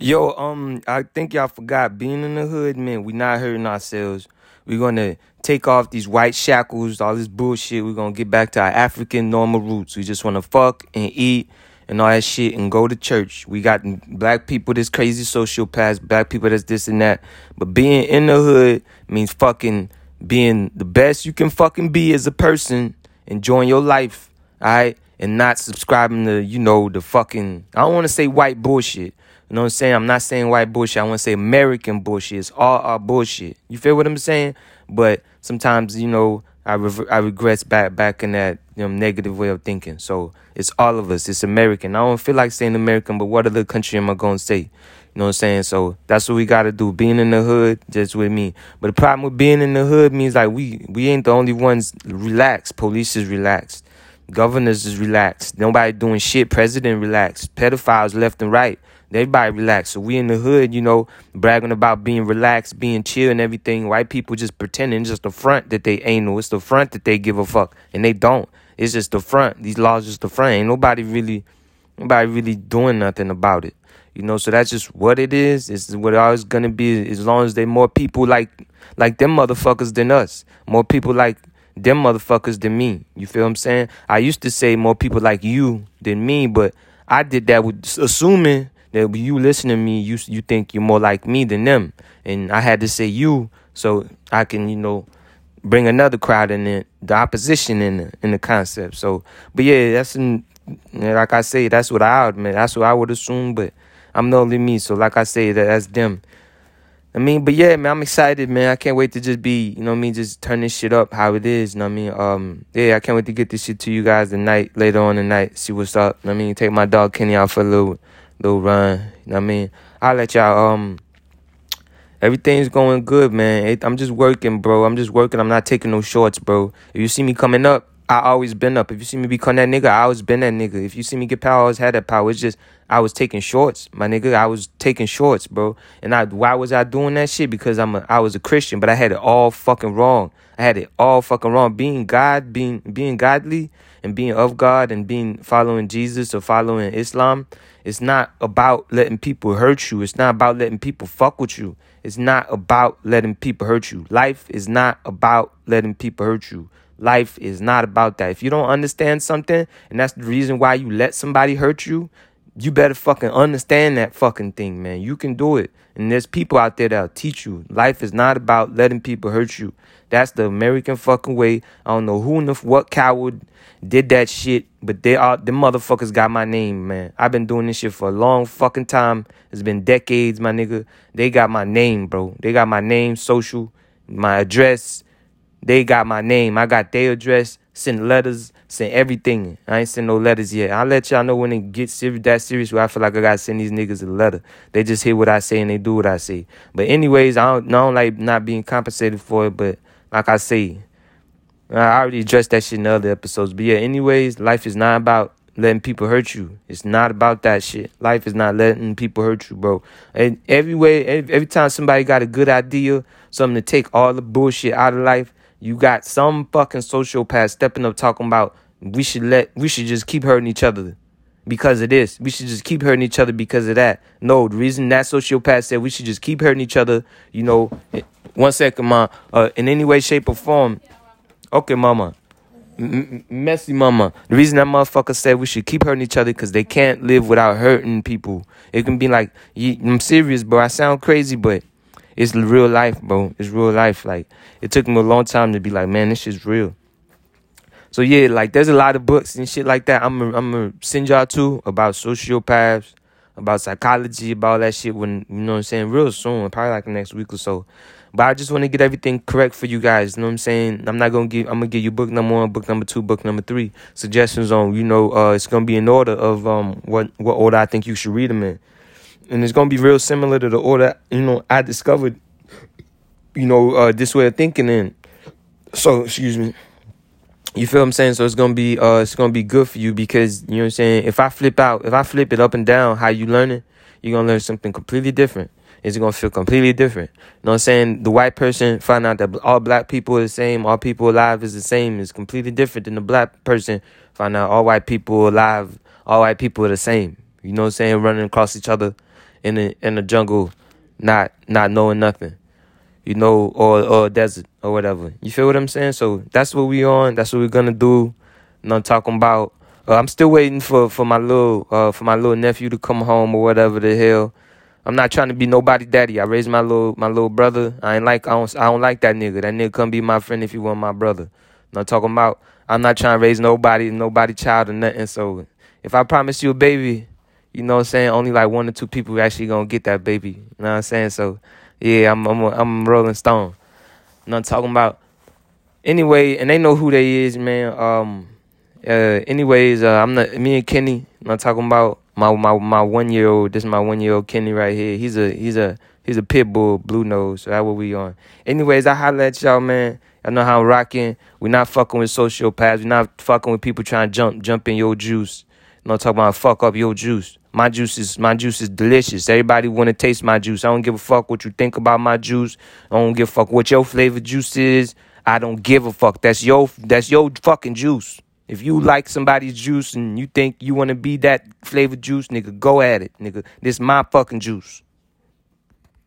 Yo, um, I think y'all forgot being in the hood, man. We not hurting ourselves. We're gonna take off these white shackles, all this bullshit. We're gonna get back to our African normal roots. We just wanna fuck and eat and all that shit and go to church. We got black people this crazy sociopaths, black people that's this and that. But being in the hood means fucking being the best you can fucking be as a person, enjoying your life, alright? And not subscribing to, you know, the fucking I don't wanna say white bullshit. You know what I'm saying? I'm not saying white bullshit. I want to say American bullshit. It's all our bullshit. You feel what I'm saying? But sometimes, you know, I re- I regress back back in that you know, negative way of thinking. So it's all of us. It's American. I don't feel like saying American, but what other country am I gonna say? You know what I'm saying? So that's what we gotta do. Being in the hood, just with me. But the problem with being in the hood means like we we ain't the only ones relaxed. Police is relaxed. Governors is relaxed. Nobody doing shit. President relaxed. Pedophiles left and right. Everybody relax. So we in the hood, you know, bragging about being relaxed, being chill and everything. White people just pretending just the front that they anal. It's the front that they give a fuck. And they don't. It's just the front. These laws just the front. Ain't nobody really nobody really doing nothing about it. You know, so that's just what it is. It's what it always gonna be as long as they more people like like them motherfuckers than us. More people like them motherfuckers than me. You feel what I'm saying? I used to say more people like you than me, but I did that with assuming that you listen to me, you you think you're more like me than them, and I had to say you so I can you know bring another crowd in it, the opposition in the in the concept. So, but yeah, that's in, like I say, that's what I would. That's what I would assume, but I'm not only me. So like I say, that that's them. I mean, but yeah, man, I'm excited, man. I can't wait to just be, you know I mean, just turn this shit up how it is, you know what I mean? Um, yeah, I can't wait to get this shit to you guys tonight, later on tonight, see what's up. You know I mean, take my dog Kenny out for a little little run. You know what I mean? I'll let y'all um everything's going good, man. I'm just working, bro. I'm just working. I'm not taking no shorts, bro. If you see me coming up, I always been up. If you see me become that nigga, I always been that nigga. If you see me get power, I always had that power. It's just I was taking shorts, my nigga. I was taking shorts, bro. And I why was I doing that shit? Because I'm a I was a Christian, but I had it all fucking wrong. I had it all fucking wrong. Being God, being being godly and being of God and being following Jesus or following Islam, it's not about letting people hurt you. It's not about letting people fuck with you. It's not about letting people hurt you. Life is not about letting people hurt you. Life is not about that. If you don't understand something and that's the reason why you let somebody hurt you, you better fucking understand that fucking thing, man. You can do it. And there's people out there that'll teach you. Life is not about letting people hurt you. That's the American fucking way. I don't know who the what coward did that shit, but they are the motherfuckers got my name, man. I've been doing this shit for a long fucking time. It's been decades, my nigga. They got my name, bro. They got my name, social, my address. They got my name. I got their address. Send letters. Send everything. I ain't send no letters yet. I'll let y'all know when it gets serious, that serious where I feel like I gotta send these niggas a letter. They just hear what I say and they do what I say. But anyways, I don't, I don't like not being compensated for it, but like I say, I already addressed that shit in other episodes. But yeah, anyways, life is not about letting people hurt you. It's not about that shit. Life is not letting people hurt you, bro. And every way, every, every time somebody got a good idea, something to take all the bullshit out of life, you got some fucking sociopath stepping up talking about we should let we should just keep hurting each other because of this. We should just keep hurting each other because of that. No, the reason that sociopath said we should just keep hurting each other, you know, one second, ma. Uh, in any way, shape, or form. Okay, mama. M- messy mama. The reason that motherfucker said we should keep hurting each other because they can't live without hurting people. It can be like, I'm serious, bro. I sound crazy, but it's real life, bro. It's real life. Like, it took me a long time to be like, man, this shit's real. So yeah, like there's a lot of books and shit like that. I'm gonna I'm gonna send y'all to about sociopaths, about psychology, about that shit when you know what I'm saying, real soon, probably like the next week or so. But I just want to get everything correct for you guys. You know what I'm saying? I'm not gonna give. I'm gonna give you book number one, book number two, book number three. Suggestions on. You know, uh, it's gonna be in order of um what what order I think you should read them in, and it's gonna be real similar to the order you know I discovered. You know, uh, this way of thinking in. So excuse me. You feel I'm saying? So it's gonna be uh it's gonna be good for you because you know what I'm saying. If I flip out, if I flip it up and down, how you learning, you're gonna learn something completely different It's to feel completely different. You know what I'm saying? The white person find out that all black people are the same, all people alive is the same, is completely different than the black person find out all white people alive, all white people are the same. You know what I'm saying? Running across each other in the in the jungle, not not knowing nothing, you know, or or desert or whatever. You feel what I'm saying? So that's what we on. That's what we're gonna do. And I'm talking about. Uh, I'm still waiting for for my little uh for my little nephew to come home or whatever the hell. I'm not trying to be nobody daddy. I raised my little my little brother. I ain't like I don't I don't like that nigga. That nigga come be my friend if you want my brother. I'm talking about I'm not trying to raise nobody nobody child or nothing. So if I promise you a baby, you know what I'm saying, only like one or two people actually gonna get that baby. You know what I'm saying? So yeah, I'm I'm a, I'm Rolling Stone. And I'm talking about anyway, and they know who they is, man. Um uh anyways, uh I'm not me and Kenny, I'm not talking about my my my one year old. This is my one year old Kenny right here. He's a he's a he's a pit bull, blue nose. So that's what we on. Anyways, I holla at y'all, man. I know how I'm rocking. We're not fucking with sociopaths. We're not fucking with people trying to jump jump in your juice. You know, talking about fuck up your juice. My juice is my juice is delicious. Everybody want to taste my juice. I don't give a fuck what you think about my juice. I don't give a fuck what your flavor juice is. I don't give a fuck. That's your that's your fucking juice. If you like somebody's juice and you think you want to be that flavored juice, nigga, go at it, nigga. This my fucking juice.